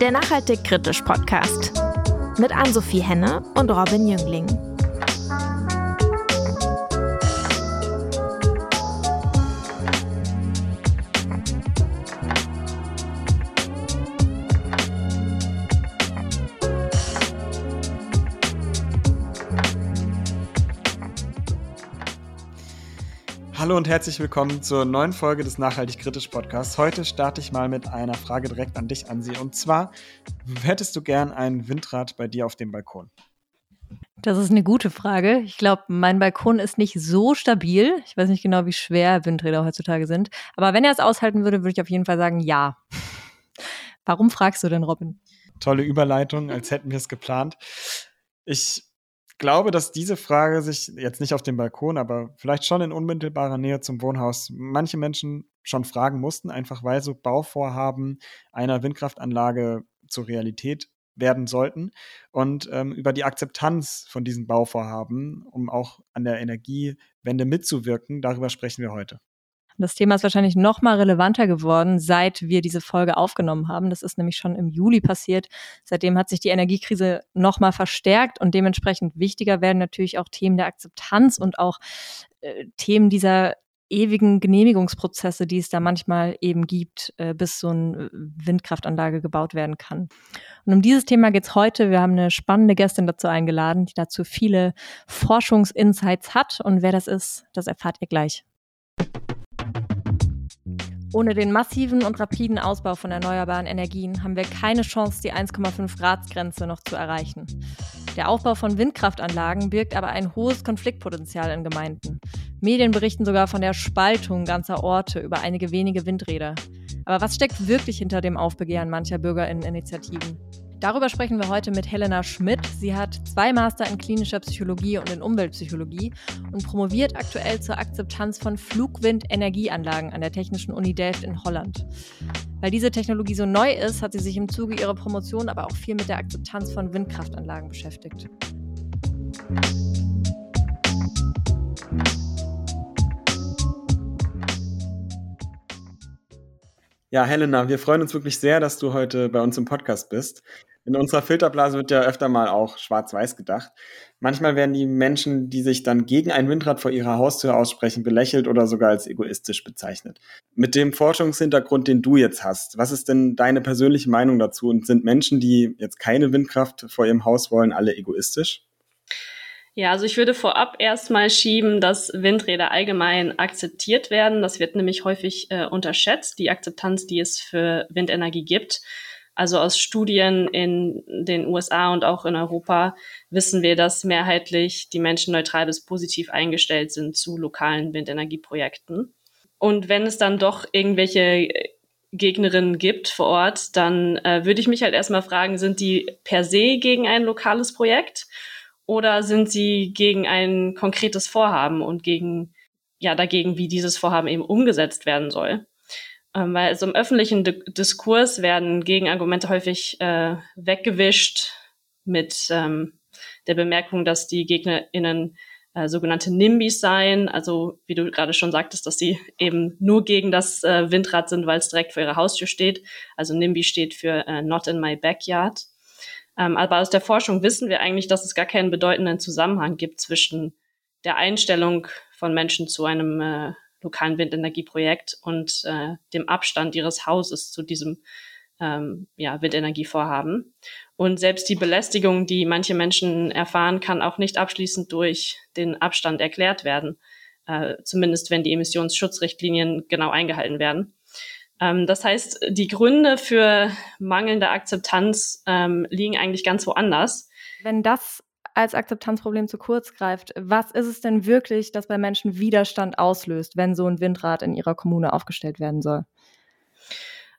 Der Nachhaltig Kritisch Podcast mit Ann-Sophie Henne und Robin Jüngling. Hallo und herzlich willkommen zur neuen Folge des Nachhaltig Kritisch Podcasts. Heute starte ich mal mit einer Frage direkt an dich, Ansi. Und zwar, hättest du gern ein Windrad bei dir auf dem Balkon? Das ist eine gute Frage. Ich glaube, mein Balkon ist nicht so stabil. Ich weiß nicht genau, wie schwer Windräder heutzutage sind. Aber wenn er es aushalten würde, würde ich auf jeden Fall sagen, ja. Warum fragst du denn, Robin? Tolle Überleitung, als hätten wir es geplant. Ich glaube, dass diese Frage sich jetzt nicht auf dem Balkon, aber vielleicht schon in unmittelbarer Nähe zum Wohnhaus manche Menschen schon fragen mussten, einfach weil so Bauvorhaben einer Windkraftanlage zur Realität werden sollten und ähm, über die Akzeptanz von diesen Bauvorhaben, um auch an der Energiewende mitzuwirken, darüber sprechen wir heute. Das Thema ist wahrscheinlich noch mal relevanter geworden, seit wir diese Folge aufgenommen haben. Das ist nämlich schon im Juli passiert. Seitdem hat sich die Energiekrise noch mal verstärkt und dementsprechend wichtiger werden natürlich auch Themen der Akzeptanz und auch äh, Themen dieser ewigen Genehmigungsprozesse, die es da manchmal eben gibt, äh, bis so eine Windkraftanlage gebaut werden kann. Und um dieses Thema geht's heute. Wir haben eine spannende Gästin dazu eingeladen, die dazu viele Forschungsinsights hat. Und wer das ist, das erfahrt ihr gleich. Ohne den massiven und rapiden Ausbau von erneuerbaren Energien haben wir keine Chance, die 1,5 Grad Grenze noch zu erreichen. Der Aufbau von Windkraftanlagen birgt aber ein hohes Konfliktpotenzial in Gemeinden. Medien berichten sogar von der Spaltung ganzer Orte über einige wenige Windräder. Aber was steckt wirklich hinter dem Aufbegehren mancher Bürgerinneninitiativen? Darüber sprechen wir heute mit Helena Schmidt. Sie hat zwei Master in klinischer Psychologie und in Umweltpsychologie und promoviert aktuell zur Akzeptanz von Flugwindenergieanlagen an der Technischen Uni Delft in Holland. Weil diese Technologie so neu ist, hat sie sich im Zuge ihrer Promotion aber auch viel mit der Akzeptanz von Windkraftanlagen beschäftigt. Ja, Helena, wir freuen uns wirklich sehr, dass du heute bei uns im Podcast bist. In unserer Filterblase wird ja öfter mal auch schwarz-weiß gedacht. Manchmal werden die Menschen, die sich dann gegen ein Windrad vor ihrer Haustür aussprechen, belächelt oder sogar als egoistisch bezeichnet. Mit dem Forschungshintergrund, den du jetzt hast, was ist denn deine persönliche Meinung dazu? Und sind Menschen, die jetzt keine Windkraft vor ihrem Haus wollen, alle egoistisch? Ja, also ich würde vorab erstmal schieben, dass Windräder allgemein akzeptiert werden. Das wird nämlich häufig äh, unterschätzt, die Akzeptanz, die es für Windenergie gibt. Also aus Studien in den USA und auch in Europa wissen wir, dass mehrheitlich die Menschen neutral bis positiv eingestellt sind zu lokalen Windenergieprojekten. Und wenn es dann doch irgendwelche Gegnerinnen gibt vor Ort, dann äh, würde ich mich halt erstmal fragen, sind die per se gegen ein lokales Projekt oder sind sie gegen ein konkretes Vorhaben und gegen, ja, dagegen, wie dieses Vorhaben eben umgesetzt werden soll? Ähm, weil so im öffentlichen D Diskurs werden Gegenargumente häufig äh, weggewischt mit ähm, der Bemerkung, dass die GegnerInnen äh, sogenannte NIMBYs seien, also wie du gerade schon sagtest, dass sie eben nur gegen das äh, Windrad sind, weil es direkt vor ihrer Haustür steht. Also NIMBY steht für äh, Not in my backyard. Ähm, aber aus der Forschung wissen wir eigentlich, dass es gar keinen bedeutenden Zusammenhang gibt zwischen der Einstellung von Menschen zu einem äh, lokalen Windenergieprojekt und äh, dem Abstand ihres Hauses zu diesem ähm, ja, Windenergievorhaben. Und selbst die Belästigung, die manche Menschen erfahren, kann auch nicht abschließend durch den Abstand erklärt werden, äh, zumindest wenn die Emissionsschutzrichtlinien genau eingehalten werden. Ähm, das heißt, die Gründe für mangelnde Akzeptanz ähm, liegen eigentlich ganz woanders. Wenn das als Akzeptanzproblem zu kurz greift, was ist es denn wirklich, das bei Menschen Widerstand auslöst, wenn so ein Windrad in ihrer Kommune aufgestellt werden soll?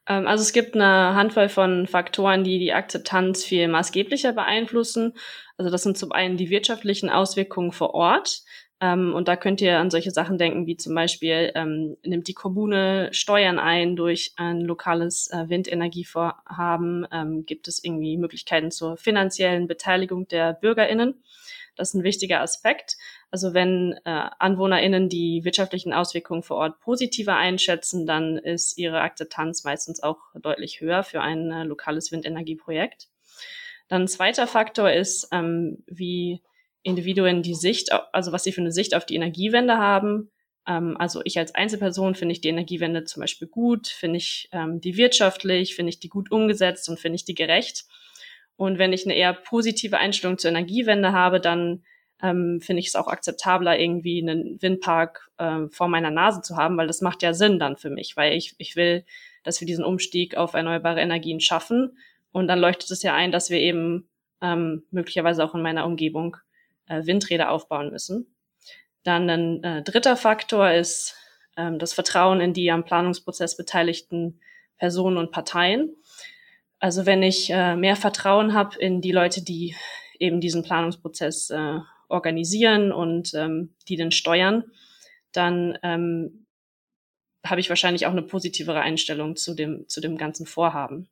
Ähm, also es gibt eine Handvoll von Faktoren, die die Akzeptanz viel maßgeblicher beeinflussen. Also das sind zum einen die wirtschaftlichen Auswirkungen vor Ort. Ähm, und da könnt ihr an solche Sachen denken, wie zum Beispiel, ähm, nimmt die Kommune Steuern ein durch ein lokales äh, Windenergievorhaben? Ähm, gibt es irgendwie Möglichkeiten zur finanziellen Beteiligung der BürgerInnen? Das ist ein wichtiger Aspekt. Also wenn äh, AnwohnerInnen die wirtschaftlichen Auswirkungen vor Ort positiver einschätzen, dann ist ihre Akzeptanz meistens auch deutlich höher für ein äh, lokales Windenergieprojekt. Dann ein zweiter Faktor ist, ähm, wie Individuen die Sicht, also was sie für eine Sicht auf die Energiewende haben. Ähm, also ich als Einzelperson finde ich die Energiewende zum Beispiel gut, finde ich ähm, die wirtschaftlich, finde ich die gut umgesetzt und finde ich die gerecht. Und wenn ich eine eher positive Einstellung zur Energiewende habe, dann ähm, finde ich es auch akzeptabler, irgendwie einen Windpark äh, vor meiner Nase zu haben, weil das macht ja Sinn dann für mich, weil ich, ich will, dass wir diesen Umstieg auf erneuerbare Energien schaffen. Und dann leuchtet es ja ein, dass wir eben ähm, möglicherweise auch in meiner Umgebung äh, Windräder aufbauen müssen. Dann ein äh, dritter Faktor ist ähm, das Vertrauen in die am Planungsprozess beteiligten Personen und Parteien. Also wenn ich äh, mehr Vertrauen habe in die Leute, die eben diesen Planungsprozess äh, organisieren und ähm, die den steuern, dann ähm, habe ich wahrscheinlich auch eine positivere Einstellung zu dem, zu dem ganzen Vorhaben.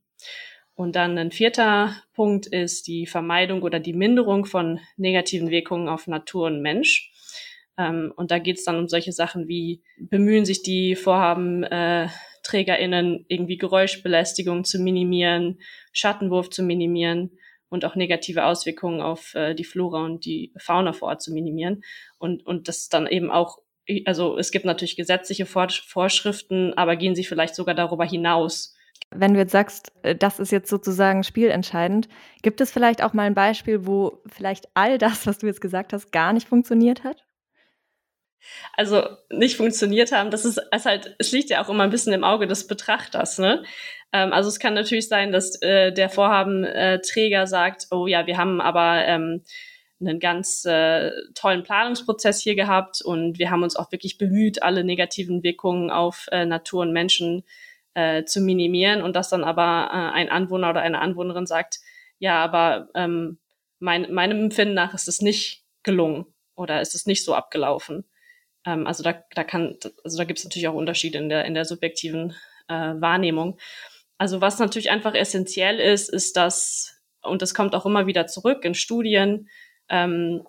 Und dann ein vierter Punkt ist die Vermeidung oder die Minderung von negativen Wirkungen auf Natur und Mensch. Ähm, und da geht es dann um solche Sachen wie, bemühen sich die Vorhaben, äh, TrägerInnen irgendwie Geräuschbelästigung zu minimieren, Schattenwurf zu minimieren und auch negative Auswirkungen auf äh, die Flora und die Fauna vor Ort zu minimieren. Und, und das dann eben auch, also es gibt natürlich gesetzliche Vorschriften, aber gehen sie vielleicht sogar darüber hinaus. Wenn du jetzt sagst, äh, das ist jetzt sozusagen spielentscheidend, gibt es vielleicht auch mal ein Beispiel, wo vielleicht all das, was du jetzt gesagt hast, gar nicht funktioniert hat? also nicht funktioniert haben, das ist es halt, es liegt ja auch immer ein bisschen im Auge des Betrachters, ne? Ähm, also es kann natürlich sein, dass äh, der Vorhabenträger äh, sagt, oh ja, wir haben aber ähm, einen ganz äh, tollen Planungsprozess hier gehabt und wir haben uns auch wirklich bemüht, alle negativen Wirkungen auf äh, Natur und Menschen äh, zu minimieren und dass dann aber äh, ein Anwohner oder eine Anwohnerin sagt, ja, aber ähm, mein, meinem Empfinden nach ist es nicht gelungen oder ist es nicht so abgelaufen. Ähm, also da, da kann, also da gibt es natürlich auch Unterschiede in der, in der subjektiven äh, Wahrnehmung. Also was natürlich einfach essentiell ist, ist dass, und das kommt auch immer wieder zurück in Studien, ähm,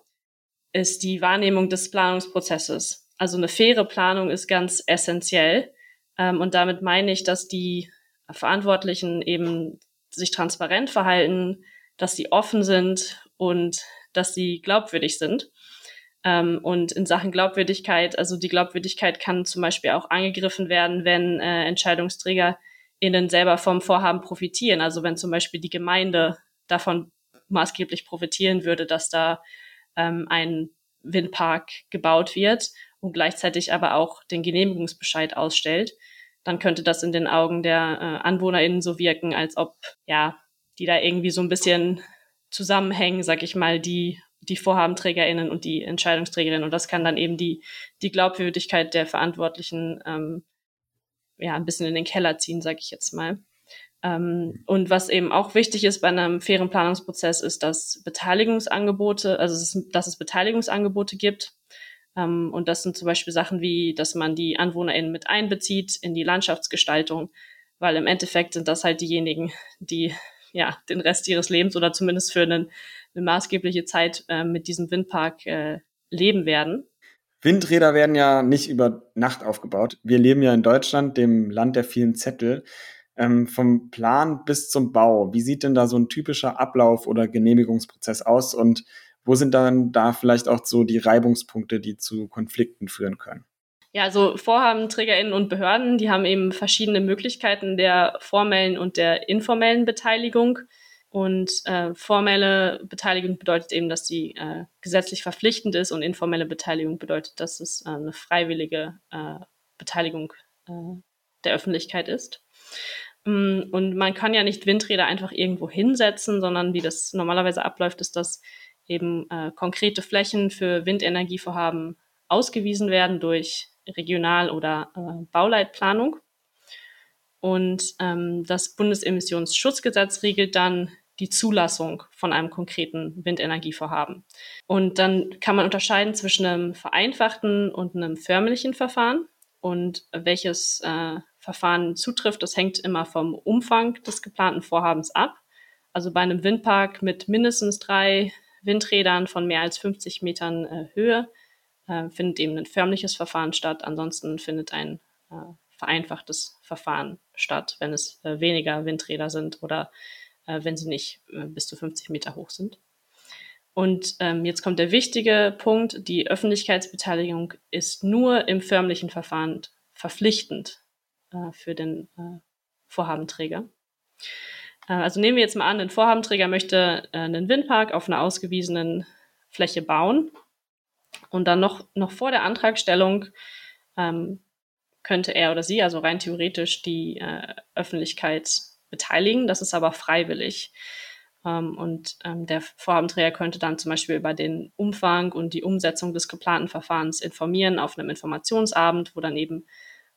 ist die Wahrnehmung des Planungsprozesses. Also eine faire Planung ist ganz essentiell. Ähm, und damit meine ich, dass die Verantwortlichen eben sich transparent verhalten, dass sie offen sind und dass sie glaubwürdig sind. Ähm, und in Sachen Glaubwürdigkeit, also die Glaubwürdigkeit kann zum Beispiel auch angegriffen werden, wenn äh, EntscheidungsträgerInnen selber vom Vorhaben profitieren. Also wenn zum Beispiel die Gemeinde davon maßgeblich profitieren würde, dass da ähm, ein Windpark gebaut wird und gleichzeitig aber auch den Genehmigungsbescheid ausstellt, dann könnte das in den Augen der äh, AnwohnerInnen so wirken, als ob, ja, die da irgendwie so ein bisschen zusammenhängen, sag ich mal, die die VorhabenträgerInnen und die Entscheidungsträgerinnen. Und das kann dann eben die, die Glaubwürdigkeit der Verantwortlichen ähm, ja ein bisschen in den Keller ziehen, sage ich jetzt mal. Ähm, und was eben auch wichtig ist bei einem fairen Planungsprozess, ist, dass Beteiligungsangebote, also dass es Beteiligungsangebote gibt. Ähm, und das sind zum Beispiel Sachen wie, dass man die AnwohnerInnen mit einbezieht in die Landschaftsgestaltung, weil im Endeffekt sind das halt diejenigen, die ja den Rest ihres Lebens oder zumindest für einen eine maßgebliche Zeit äh, mit diesem Windpark äh, leben werden. Windräder werden ja nicht über Nacht aufgebaut. Wir leben ja in Deutschland, dem Land der vielen Zettel. Ähm, vom Plan bis zum Bau, wie sieht denn da so ein typischer Ablauf oder Genehmigungsprozess aus und wo sind dann da vielleicht auch so die Reibungspunkte, die zu Konflikten führen können? Ja, also Vorhabenträgerinnen und Behörden, die haben eben verschiedene Möglichkeiten der formellen und der informellen Beteiligung. Und äh, formelle Beteiligung bedeutet eben, dass sie äh, gesetzlich verpflichtend ist und informelle Beteiligung bedeutet, dass es äh, eine freiwillige äh, Beteiligung äh, der Öffentlichkeit ist. Mm, und man kann ja nicht Windräder einfach irgendwo hinsetzen, sondern wie das normalerweise abläuft, ist, dass eben äh, konkrete Flächen für Windenergievorhaben ausgewiesen werden durch Regional- oder äh, Bauleitplanung. Und ähm, das Bundesemissionsschutzgesetz regelt dann die Zulassung von einem konkreten Windenergievorhaben. Und dann kann man unterscheiden zwischen einem vereinfachten und einem förmlichen Verfahren. Und welches äh, Verfahren zutrifft, das hängt immer vom Umfang des geplanten Vorhabens ab. Also bei einem Windpark mit mindestens drei Windrädern von mehr als 50 Metern äh, Höhe äh, findet eben ein förmliches Verfahren statt. Ansonsten findet ein äh, vereinfachtes Verfahren statt, wenn es äh, weniger Windräder sind oder äh, wenn sie nicht äh, bis zu 50 Meter hoch sind. Und ähm, jetzt kommt der wichtige Punkt, die Öffentlichkeitsbeteiligung ist nur im förmlichen Verfahren verpflichtend für den Vorhabenträger. Äh, also nehmen wir jetzt mal an, ein Vorhabenträger möchte äh, einen Windpark auf einer ausgewiesenen Fläche bauen und dann noch, noch vor der Antragstellung ähm, könnte er oder sie also rein theoretisch die äh, Öffentlichkeit beteiligen. Das ist aber freiwillig. Ähm, und ähm, der Vorhabenträger könnte dann zum Beispiel über den Umfang und die Umsetzung des geplanten Verfahrens informieren auf einem Informationsabend, wo dann eben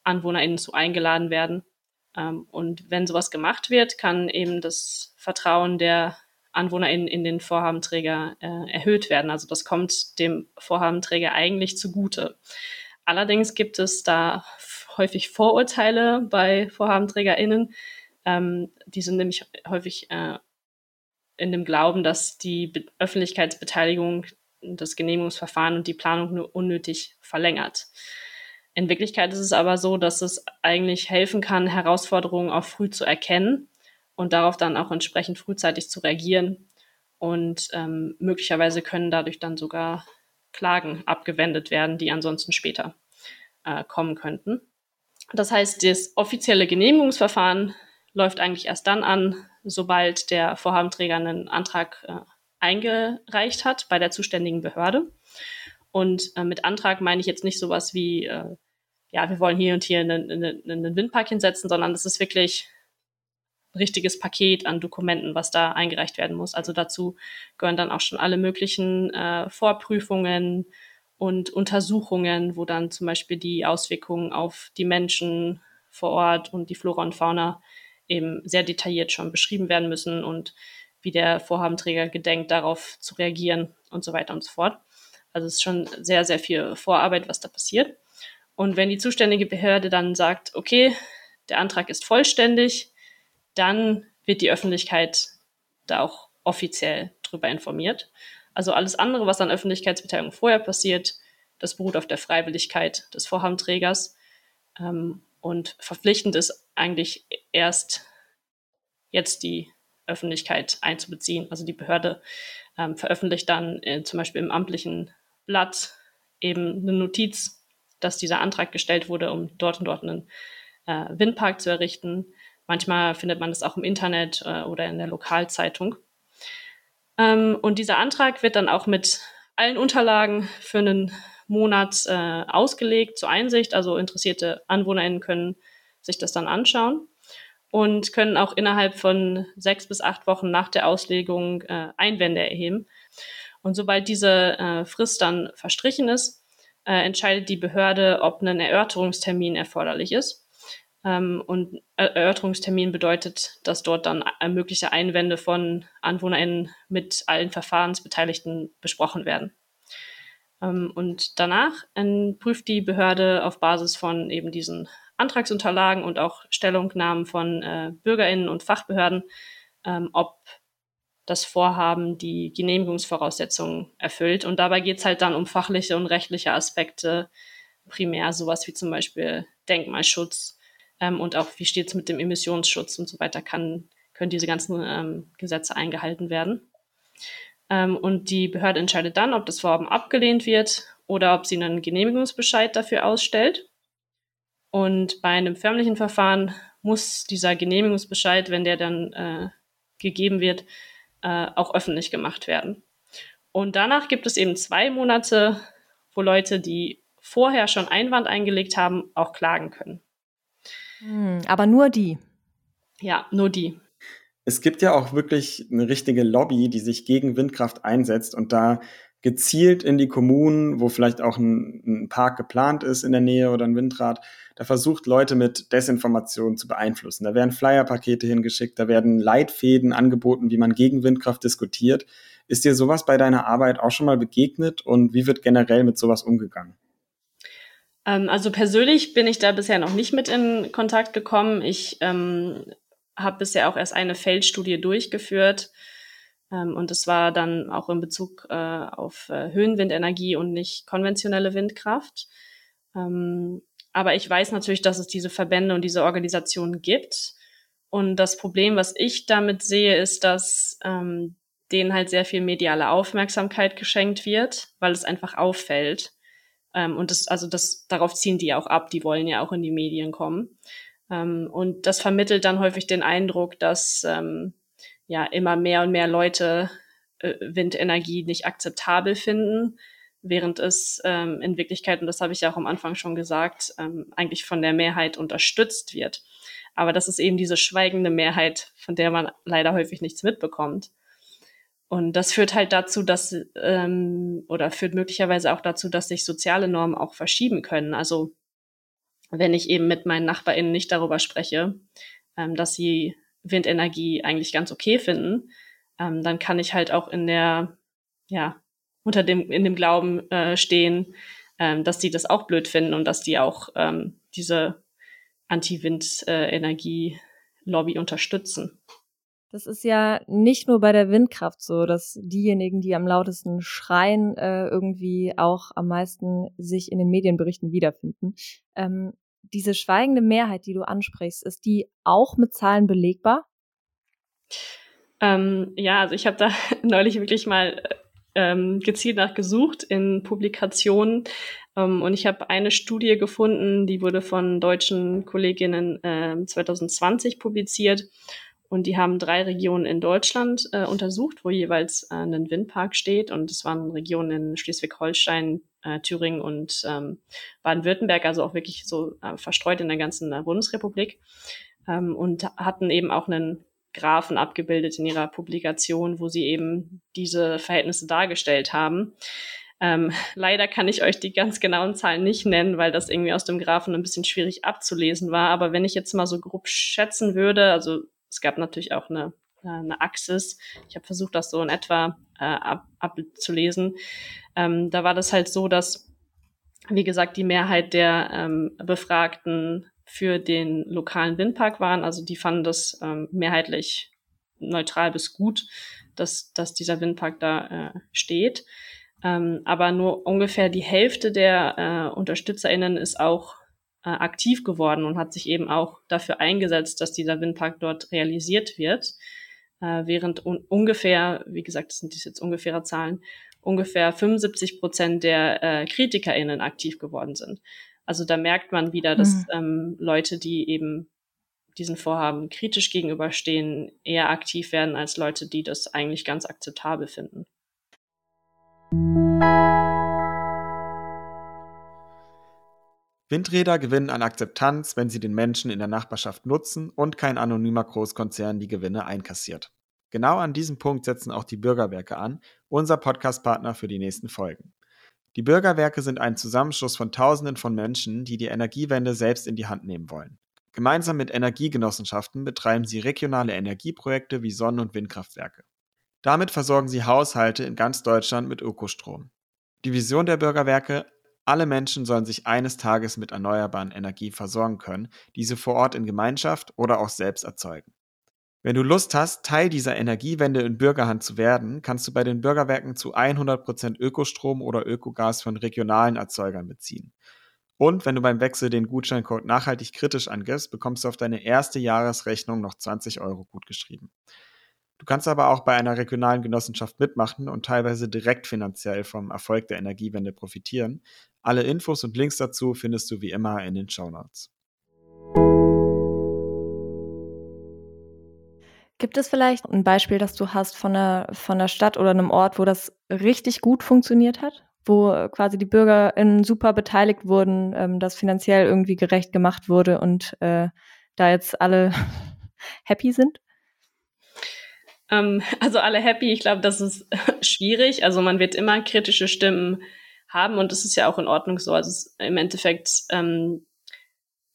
AnwohnerInnen zu eingeladen werden. Ähm, und wenn sowas gemacht wird, kann eben das Vertrauen der AnwohnerInnen in den Vorhabenträger äh, erhöht werden. Also das kommt dem Vorhabenträger eigentlich zugute. Allerdings gibt es da häufig Vorurteile bei VorhabenträgerInnen. Ähm, die sind nämlich häufig äh, in dem Glauben, dass die Be Öffentlichkeitsbeteiligung, das Genehmigungsverfahren und die Planung nur unnötig verlängert. In Wirklichkeit ist es aber so, dass es eigentlich helfen kann, Herausforderungen auch früh zu erkennen und darauf dann auch entsprechend frühzeitig zu reagieren. Und ähm, möglicherweise können dadurch dann sogar Klagen abgewendet werden, die ansonsten später äh, kommen könnten. Das heißt, das offizielle Genehmigungsverfahren läuft eigentlich erst dann an, sobald der Vorhabenträger einen Antrag äh, eingereicht hat bei der zuständigen Behörde. Und äh, mit Antrag meine ich jetzt nicht sowas wie, äh, ja, wir wollen hier und hier einen, einen, einen Windpark hinsetzen, sondern das ist wirklich ein richtiges Paket an Dokumenten, was da eingereicht werden muss. Also dazu gehören dann auch schon alle möglichen äh, Vorprüfungen und Untersuchungen, wo dann zum Beispiel die Auswirkungen auf die Menschen vor Ort und die Flora und Fauna eben sehr detailliert schon beschrieben werden müssen und wie der Vorhabenträger gedenkt, darauf zu reagieren und so weiter und so fort. Also es ist schon sehr, sehr viel Vorarbeit, was da passiert. Und wenn die zuständige Behörde dann sagt, okay, der Antrag ist vollständig, dann wird die Öffentlichkeit da auch offiziell drüber informiert. Also alles andere, was an Öffentlichkeitsbeteiligung vorher passiert, das beruht auf der Freiwilligkeit des Vorhabenträgers. Ähm, und verpflichtend ist eigentlich erst jetzt die Öffentlichkeit einzubeziehen. Also die Behörde ähm, veröffentlicht dann äh, zum Beispiel im amtlichen Blatt eben eine Notiz, dass dieser Antrag gestellt wurde, um dort und dort einen äh, Windpark zu errichten. Manchmal findet man das auch im Internet äh, oder in der Lokalzeitung. Ähm, und dieser Antrag wird dann auch mit allen Unterlagen für einen Monat äh, ausgelegt zur Einsicht. Also interessierte AnwohnerInnen können sich das dann anschauen und können auch innerhalb von sechs bis acht Wochen nach der Auslegung äh, Einwände erheben. Und sobald diese äh, Frist dann verstrichen ist, äh, entscheidet die Behörde, ob ein Erörterungstermin erforderlich ist. Ähm, und Erörterungstermin bedeutet, dass dort dann mögliche Einwände von AnwohnerInnen mit allen Verfahrensbeteiligten besprochen werden. Ähm, und danach ähm, prüft die Behörde auf Basis von eben diesen Antragsunterlagen und auch Stellungnahmen von äh, BürgerInnen und Fachbehörden, ähm, ob das Vorhaben die Genehmigungsvoraussetzungen erfüllt. Und dabei geht es halt dann um fachliche und rechtliche Aspekte, primär sowas wie zum Beispiel Denkmalschutz ähm, und auch wie steht es mit dem Emissionsschutz und so weiter, kann, können diese ganzen ähm, Gesetze eingehalten werden. Ähm, und die Behörde entscheidet dann, ob das Vorhaben abgelehnt wird oder ob sie einen Genehmigungsbescheid dafür ausstellt. Und bei einem förmlichen Verfahren muss dieser Genehmigungsbescheid, wenn der dann äh, gegeben wird, äh, auch öffentlich gemacht werden. Und danach gibt es eben zwei Monate, wo Leute, die vorher schon Einwand eingelegt haben, auch klagen können. Hm, aber nur die. Ja, nur die es gibt ja auch wirklich eine richtige Lobby, die sich gegen Windkraft einsetzt und da gezielt in die Kommunen, wo vielleicht auch ein, ein, Park geplant ist in der Nähe oder ein Windrad, da versucht Leute mit Desinformation zu beeinflussen. Da werden Flyerpakete hingeschickt, da werden Leitfäden angeboten, wie man gegen Windkraft diskutiert. Ist dir sowas bei deiner Arbeit auch schon mal begegnet und wie wird generell mit sowas umgegangen? Ähm, also persönlich bin ich da bisher noch nicht mit in Kontakt gekommen. Ich ähm, habe bisher auch erst eine Feldstudie durchgeführt. Ähm, und das war dann auch in Bezug äh, auf äh, Höhenwindenergie und nicht konventionelle Windkraft. Ähm, aber ich weiß natürlich, dass es diese Verbände und diese Organisationen gibt. Und das Problem, was ich damit sehe, ist, dass ähm, denen halt sehr viel mediale Aufmerksamkeit geschenkt wird, weil es einfach auffällt. Ähm, und das, also das, darauf ziehen die auch ab. Die wollen ja auch in die Medien kommen. Ähm, und das vermittelt dann häufig den Eindruck, dass ja immer mehr und mehr Leute äh, Windenergie nicht akzeptabel finden, während es ähm, in Wirklichkeit, und das habe ich ja auch am Anfang schon gesagt, ähm, eigentlich von der Mehrheit unterstützt wird. Aber das ist eben diese schweigende Mehrheit, von der man leider häufig nichts mitbekommt. Und das führt halt dazu, dass ähm, oder führt möglicherweise auch dazu, dass sich soziale Normen auch verschieben können. Also wenn ich eben mit meinen NachbarInnen nicht darüber spreche, ähm, dass sie Windenergie eigentlich ganz okay finden, ähm, dann kann ich halt auch in der, ja, unter dem, in dem Glauben äh, stehen, ähm, dass die das auch blöd finden und dass die auch ähm, diese Anti-Wind-Energie-Lobby unterstützen. Das ist ja nicht nur bei der Windkraft so, dass diejenigen, die am lautesten schreien, äh, irgendwie auch am meisten sich in den Medienberichten wiederfinden. Ähm, diese schweigende Mehrheit, die du ansprichst, ist die auch mit Zahlen belegbar? Ähm, ja, also ich habe da neulich wirklich mal ähm, gezielt nachgesucht in Publikationen ähm, und ich habe eine Studie gefunden, die wurde von deutschen Kolleginnen äh, 2020 publiziert und die haben drei Regionen in Deutschland äh, untersucht, wo jeweils äh, ein Windpark steht. Und es waren Regionen in Schleswig-Holstein, äh, Thüringen und ähm, Baden-Württemberg, also auch wirklich so äh, verstreut in der ganzen äh, Bundesrepublik. Ähm, und hatten eben auch einen Graphen abgebildet in ihrer Publikation, wo sie eben diese Verhältnisse dargestellt haben. Ähm, leider kann ich euch die ganz genauen Zahlen nicht nennen, weil das irgendwie aus dem Graphen ein bisschen schwierig abzulesen war. Aber wenn ich jetzt mal so grob schätzen würde, also es gab natürlich auch eine, eine Axis. Ich habe versucht, das so in etwa äh, ab, abzulesen. Ähm, da war das halt so, dass, wie gesagt, die Mehrheit der ähm, Befragten für den lokalen Windpark waren. Also die fanden das ähm, mehrheitlich neutral bis gut, dass, dass dieser Windpark da äh, steht. Ähm, aber nur ungefähr die Hälfte der äh, UnterstützerInnen ist auch äh, aktiv geworden und hat sich eben auch dafür eingesetzt, dass dieser Windpark dort realisiert wird. Äh, während un ungefähr, wie gesagt, das sind jetzt ungefähre Zahlen, ungefähr 75 Prozent der äh, KritikerInnen aktiv geworden sind. Also da merkt man wieder, dass mhm. ähm, Leute, die eben diesen Vorhaben kritisch gegenüberstehen, eher aktiv werden als Leute, die das eigentlich ganz akzeptabel finden. Windräder gewinnen an Akzeptanz, wenn sie den Menschen in der Nachbarschaft nutzen und kein anonymer Großkonzern die Gewinne einkassiert. Genau an diesem Punkt setzen auch die Bürgerwerke an, unser Podcastpartner für die nächsten Folgen. Die Bürgerwerke sind ein Zusammenschluss von Tausenden von Menschen, die die Energiewende selbst in die Hand nehmen wollen. Gemeinsam mit Energiegenossenschaften betreiben sie regionale Energieprojekte wie Sonnen- und Windkraftwerke. Damit versorgen sie Haushalte in ganz Deutschland mit Ökostrom. Die Vision der Bürgerwerke, alle Menschen sollen sich eines Tages mit erneuerbaren Energie versorgen können, diese vor Ort in Gemeinschaft oder auch selbst erzeugen. Wenn du Lust hast, Teil dieser Energiewende in Bürgerhand zu werden, kannst du bei den Bürgerwerken zu 100% Ökostrom oder Ökogas von regionalen Erzeugern beziehen. Und wenn du beim Wechsel den Gutscheincode nachhaltig kritisch angibst, bekommst du auf deine erste Jahresrechnung noch 20 Euro gutgeschrieben. Du kannst aber auch bei einer regionalen Genossenschaft mitmachen und teilweise direkt finanziell vom Erfolg der Energiewende profitieren. Alle Infos und Links dazu findest du wie immer in den Show Notes. Gibt es vielleicht ein Beispiel, das du hast von einer, von einer Stadt oder einem Ort, wo das richtig gut funktioniert hat? Wo quasi die BürgerInnen super beteiligt wurden, ähm, das finanziell irgendwie gerecht gemacht wurde und äh, da jetzt alle happy sind? Ähm, also alle happy, ich glaube, das ist schwierig. Also man wird immer kritische Stimmen haben und das ist ja auch in Ordnung so. Also im Endeffekt ähm,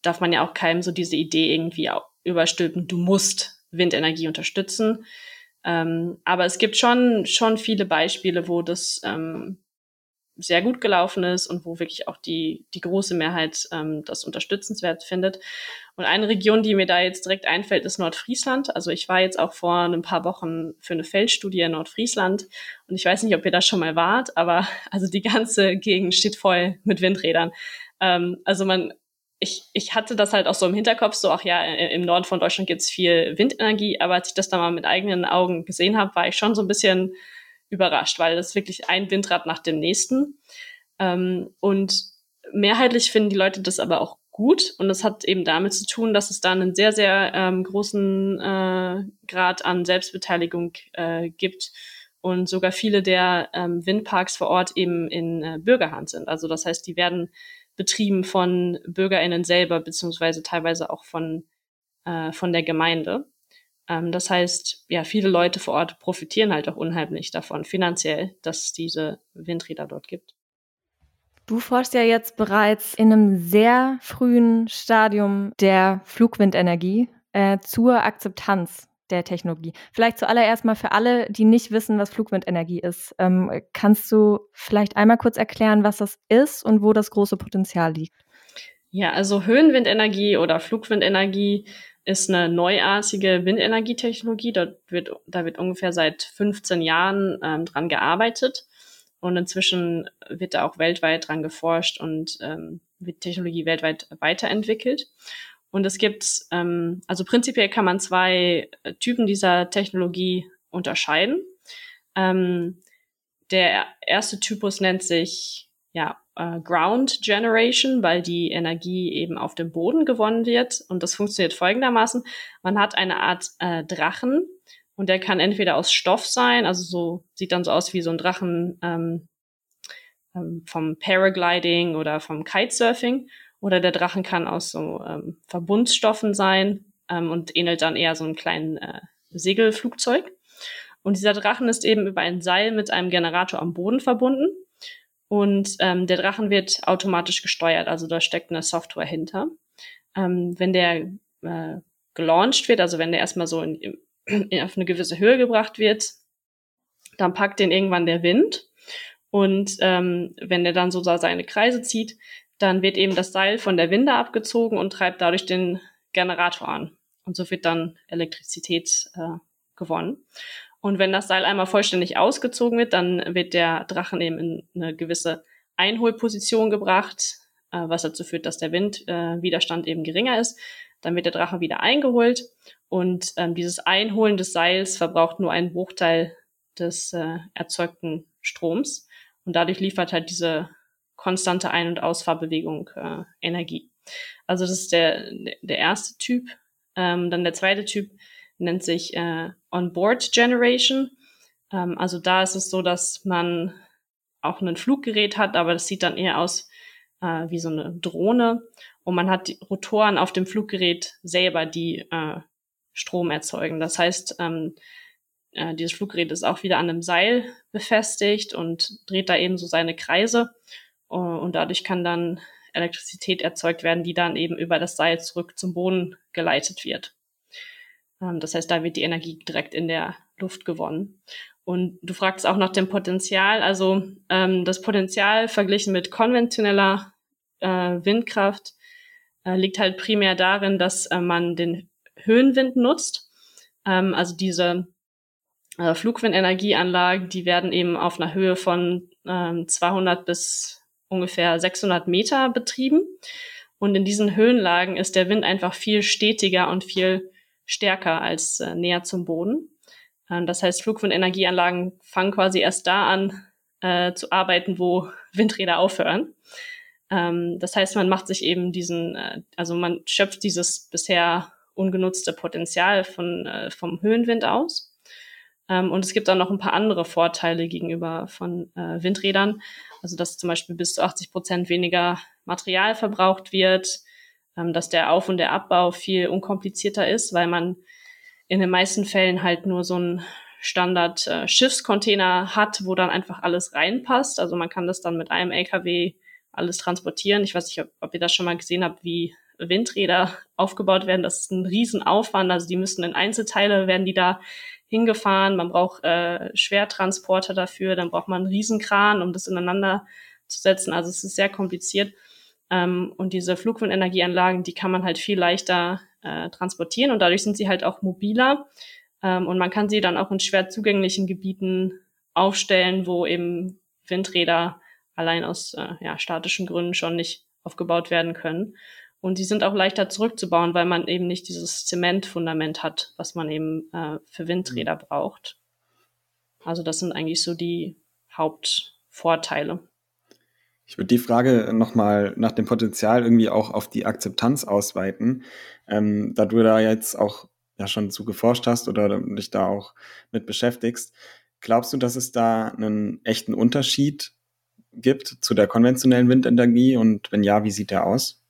darf man ja auch keinem so diese Idee irgendwie überstülpen, du musst Windenergie unterstützen. Ähm, aber es gibt schon, schon viele Beispiele, wo das, ähm, sehr gut gelaufen ist und wo wirklich auch die, die große Mehrheit ähm, das unterstützenswert findet. Und eine Region, die mir da jetzt direkt einfällt, ist Nordfriesland. Also ich war jetzt auch vor ein paar Wochen für eine Feldstudie in Nordfriesland und ich weiß nicht, ob ihr da schon mal wart, aber also die ganze Gegend steht voll mit Windrädern. Ähm, also man, ich, ich hatte das halt auch so im Hinterkopf, so, ach ja, im Norden von Deutschland gibt's viel Windenergie, aber als ich das da mal mit eigenen Augen gesehen habe, war ich schon so ein bisschen überrascht, weil das wirklich ein Windrad nach dem nächsten. Ähm, und mehrheitlich finden die Leute das aber auch gut. Und das hat eben damit zu tun, dass es da einen sehr, sehr ähm, großen äh, Grad an Selbstbeteiligung äh, gibt und sogar viele der ähm, Windparks vor Ort eben in äh, Bürgerhand sind. Also das heißt, die werden betrieben von BürgerInnen selber, beziehungsweise teilweise auch von, äh, von der Gemeinde. Ähm, das heißt, ja, viele Leute vor Ort profitieren halt auch unheimlich davon, finanziell, dass es diese Windräder dort gibt. Du forschst ja jetzt bereits in einem sehr frühen Stadium der Flugwindenergie äh, zur Akzeptanz der Technologie. Vielleicht zuallererst mal für alle, die nicht wissen, was Flugwindenergie ist. Ähm, kannst du vielleicht einmal kurz erklären, was das ist und wo das große Potenzial liegt? Ja, also Höhenwindenergie oder Flugwindenergie ist eine neuartige Windenergietechnologie. Da wird, da wird ungefähr seit 15 Jahren ähm, dran gearbeitet. Und inzwischen wird da auch weltweit dran geforscht und ähm, wird Technologie weltweit weiterentwickelt. Und es gibt, ähm, also prinzipiell kann man zwei Typen dieser Technologie unterscheiden. Ähm, der erste Typus nennt sich ja äh, Ground Generation, weil die Energie eben auf dem Boden gewonnen wird. Und das funktioniert folgendermaßen. Man hat eine Art äh, Drachen und der kann entweder aus Stoff sein, also so sieht dann so aus wie so ein Drachen ähm, ähm, vom Paragliding oder vom Kitesurfing. Oder der Drachen kann aus so ähm, Verbundstoffen sein ähm, und ähnelt dann eher so einem kleinen äh, Segelflugzeug. Und dieser Drachen ist eben über ein Seil mit einem Generator am Boden verbunden. Und ähm, der Drachen wird automatisch gesteuert, also da steckt eine Software hinter. Ähm, wenn der äh, gelauncht wird, also wenn der erstmal so in, in, auf eine gewisse Höhe gebracht wird, dann packt den irgendwann der Wind. Und ähm, wenn der dann so seine Kreise zieht, dann wird eben das Seil von der Winde abgezogen und treibt dadurch den Generator an. Und so wird dann Elektrizität äh, gewonnen. Und wenn das Seil einmal vollständig ausgezogen wird, dann wird der Drachen eben in eine gewisse Einholposition gebracht, äh, was dazu führt, dass der Windwiderstand äh, eben geringer ist. Dann wird der Drache wieder eingeholt und ähm, dieses Einholen des Seils verbraucht nur einen Bruchteil des äh, erzeugten Stroms und dadurch liefert halt diese konstante Ein- und Ausfahrbewegung äh, Energie. Also das ist der, der erste Typ. Ähm, dann der zweite Typ nennt sich äh, Onboard Generation. Ähm, also da ist es so, dass man auch ein Fluggerät hat, aber das sieht dann eher aus äh, wie so eine Drohne. Und man hat die Rotoren auf dem Fluggerät selber, die äh, Strom erzeugen. Das heißt, ähm, äh, dieses Fluggerät ist auch wieder an einem Seil befestigt und dreht da eben so seine Kreise. Uh, und dadurch kann dann Elektrizität erzeugt werden, die dann eben über das Seil zurück zum Boden geleitet wird. Ähm, das heißt, da wird die Energie direkt in der Luft gewonnen. Und du fragst auch nach dem Potenzial. Also ähm, das Potenzial verglichen mit konventioneller äh, Windkraft äh, liegt halt primär darin, dass äh, man den Höhenwind nutzt. Ähm, also diese äh, Flugwindenergieanlagen, die werden eben auf einer Höhe von ähm, 200 bis ungefähr 600 Meter betrieben. Und in diesen Höhenlagen ist der Wind einfach viel stetiger und viel stärker als äh, näher zum Boden. Ähm, das heißt, Flugwindenergieanlagen fangen quasi erst da an äh, zu arbeiten, wo Windräder aufhören. Ähm, das heißt, man macht sich eben diesen, äh, also man schöpft dieses bisher ungenutzte Potenzial von, äh, vom Höhenwind aus. Ähm, und es gibt auch noch ein paar andere Vorteile gegenüber von äh, Windrädern. Also dass zum Beispiel bis zu 80 Prozent weniger Material verbraucht wird, ähm, dass der Auf- und der Abbau viel unkomplizierter ist, weil man in den meisten Fällen halt nur so ein Standard äh, Schiffscontainer hat, wo dann einfach alles reinpasst. Also man kann das dann mit einem LKW alles transportieren. Ich weiß nicht, ob, ob ihr das schon mal gesehen habt, wie Windräder aufgebaut werden. Das ist ein Riesenaufwand. Also die müssen in Einzelteile, werden die da hingefahren. Man braucht äh, Schwertransporter dafür, dann braucht man einen Riesenkran, um das ineinander zu setzen. Also es ist sehr kompliziert. Ähm, und diese Flugwindenergieanlagen, die kann man halt viel leichter äh, transportieren und dadurch sind sie halt auch mobiler. Ähm, und man kann sie dann auch in schwer zugänglichen Gebieten aufstellen, wo eben Windräder allein aus äh, ja, statischen Gründen schon nicht aufgebaut werden können. Und die sind auch leichter zurückzubauen, weil man eben nicht dieses Zementfundament hat, was man eben äh, für Windräder mhm. braucht. Also das sind eigentlich so die Hauptvorteile. Ich würde die Frage nochmal nach dem Potenzial irgendwie auch auf die Akzeptanz ausweiten. Ähm, da du da jetzt auch ja schon zu geforscht hast oder dich da auch mit beschäftigst, glaubst du, dass es da einen echten Unterschied gibt zu der konventionellen Windenergie und wenn ja, wie sieht der aus?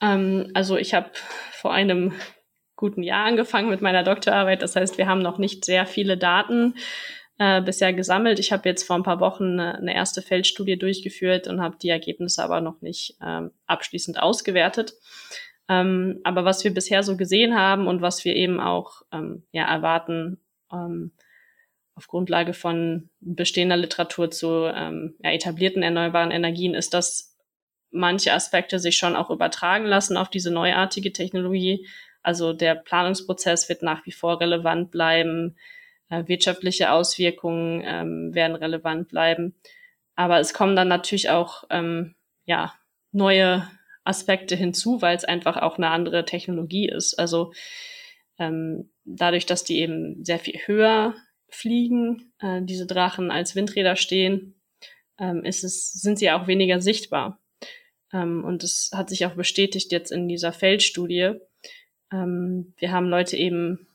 Ähm, also ich habe vor einem guten Jahr angefangen mit meiner Doktorarbeit. Das heißt, wir haben noch nicht sehr viele Daten äh, bisher gesammelt. Ich habe jetzt vor ein paar Wochen eine, eine erste Feldstudie durchgeführt und habe die Ergebnisse aber noch nicht ähm, abschließend ausgewertet. Ähm, aber was wir bisher so gesehen haben und was wir eben auch ähm, ja, erwarten, ähm, auf Grundlage von bestehender Literatur zu ähm, ja, etablierten erneuerbaren Energien, ist, dass manche Aspekte sich schon auch übertragen lassen auf diese neuartige Technologie. Also der Planungsprozess wird nach wie vor relevant bleiben, äh, wirtschaftliche Auswirkungen ähm, werden relevant bleiben. Aber es kommen dann natürlich auch ähm, ja, neue Aspekte hinzu, weil es einfach auch eine andere Technologie ist. Also ähm, dadurch, dass die eben sehr viel höher fliegen, äh, diese Drachen als Windräder stehen, ähm, ist es, sind sie auch weniger sichtbar. Ähm, und das hat sich auch bestätigt jetzt in dieser Feldstudie. Ähm, wir haben Leute eben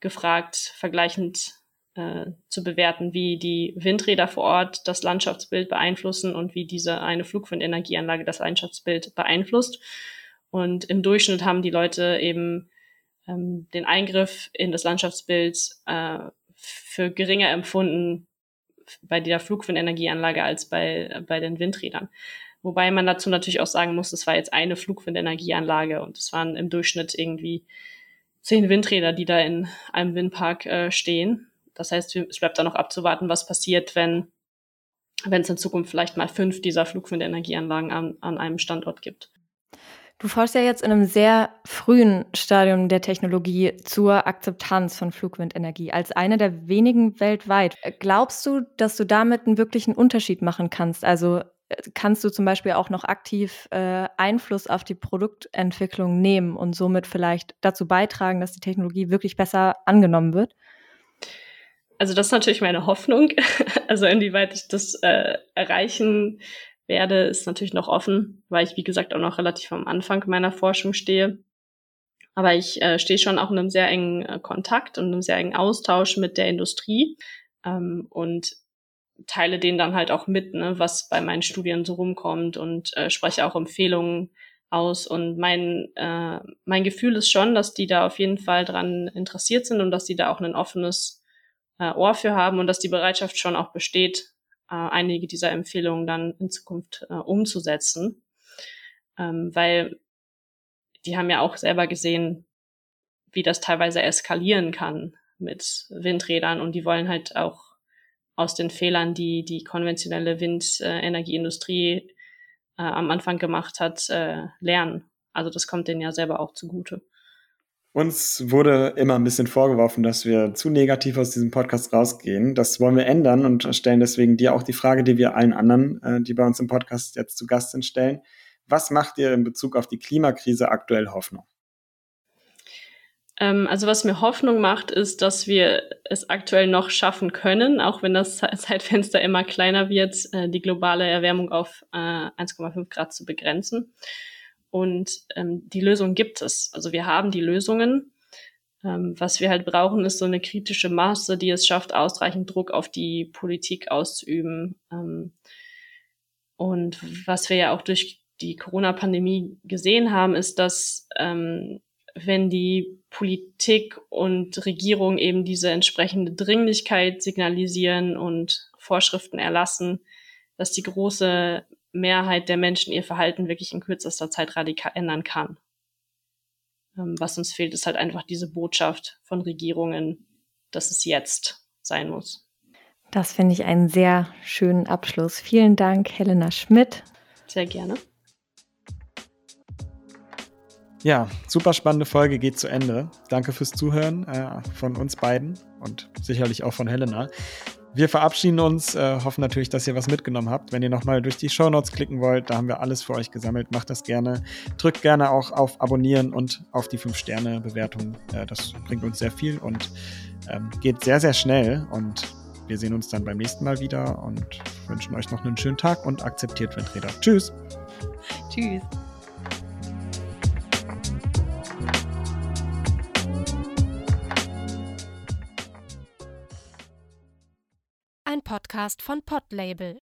gefragt, vergleichend äh, zu bewerten, wie die Windräder vor Ort das Landschaftsbild beeinflussen und wie diese eine Flugwindenergieanlage das Landschaftsbild beeinflusst. Und im Durchschnitt haben die Leute eben ähm, den Eingriff in das Landschaftsbild äh, für geringer empfunden bei der Flugwindenergieanlage als bei, bei den Windrädern. Wobei man dazu natürlich auch sagen muss, es war jetzt eine Flugwindenergieanlage und es waren im Durchschnitt irgendwie zehn Windräder, die da in einem Windpark äh, stehen. Das heißt, es bleibt da noch abzuwarten, was passiert, wenn wenn es in Zukunft vielleicht mal fünf dieser Flugwindenergieanlagen an, an einem Standort gibt. Du forschst ja jetzt in einem sehr frühen Stadium der Technologie zur Akzeptanz von Flugwindenergie als eine der wenigen weltweit. Glaubst du, dass du damit einen wirklichen Unterschied machen kannst? Also kannst du zum Beispiel auch noch aktiv äh, Einfluss auf die Produktentwicklung nehmen und somit vielleicht dazu beitragen, dass die Technologie wirklich besser angenommen wird? Also das ist natürlich meine Hoffnung. Also inwieweit ich das äh, erreichen werde, ist natürlich noch offen, weil ich, wie gesagt, auch noch relativ am Anfang meiner Forschung stehe. Aber ich äh, stehe schon auch in einem sehr engen äh, Kontakt und einem sehr engen Austausch mit der Industrie. Ähm, und teile den dann halt auch mit, ne, was bei meinen Studien so rumkommt und äh, spreche auch Empfehlungen aus. Und mein, äh, mein Gefühl ist schon, dass die da auf jeden Fall dran interessiert sind und dass die da auch ein offenes äh, Ohr für haben und dass die Bereitschaft schon auch besteht, äh, einige dieser Empfehlungen dann in Zukunft äh, umzusetzen. Ähm, weil die haben ja auch selber gesehen, wie das teilweise eskalieren kann mit Windrädern und die wollen halt auch aus den Fehlern, die die konventionelle Windenergieindustrie äh, am Anfang gemacht hat, äh, lernen. Also das kommt denen ja selber auch zugute. Uns wurde immer ein bisschen vorgeworfen, dass wir zu negativ aus diesem Podcast rausgehen. Das wollen wir ändern und stellen deswegen dir auch die Frage, die wir allen anderen, äh, die bei uns im Podcast jetzt zu Gast sind, stellen. Was macht dir in Bezug auf die Klimakrise aktuell Hoffnung? Ähm, also was mir Hoffnung macht, ist, dass wir es aktuell noch schaffen können, auch wenn das Zeitfenster immer kleiner wird, äh, die globale Erwärmung auf äh, 1,5 Grad zu begrenzen. Und ähm, die Lösung gibt es. Also wir haben die Lösungen. Ähm, was wir halt brauchen, ist so eine kritische Masse, die es schafft, ausreichend Druck auf die Politik auszuüben. Und was wir ja auch durch die Corona-Pandemie gesehen haben, ist, dass ähm, wenn die Politik und Regierung eben diese entsprechende Dringlichkeit signalisieren und Vorschriften erlassen, dass die große Mehrheit der Menschen ihr Verhalten wirklich in kürzester Zeit radikal ändern kann. Ähm, was uns fehlt, ist halt einfach diese Botschaft von Regierungen, dass es jetzt sein muss. Das finde ich einen sehr schönen Abschluss. Vielen Dank, Helena Schmidt. Sehr gerne. Ja, super spannende Folge geht zu Ende. Danke fürs Zuhören äh, von uns beiden und sicherlich auch von Helena. Wir verabschieden uns, äh, hoffen natürlich, dass ihr was mitgenommen habt. Wenn ihr nochmal durch die Show Notes klicken wollt, da haben wir alles für euch gesammelt. Macht das gerne. Drückt gerne auch auf Abonnieren und auf die 5-Sterne-Bewertung. Äh, das bringt uns sehr viel und ähm, geht sehr, sehr schnell. Und wir sehen uns dann beim nächsten Mal wieder und wünschen euch noch einen schönen Tag und akzeptiert Windräder. Tschüss. Tschüss. Podcast von Podlabel.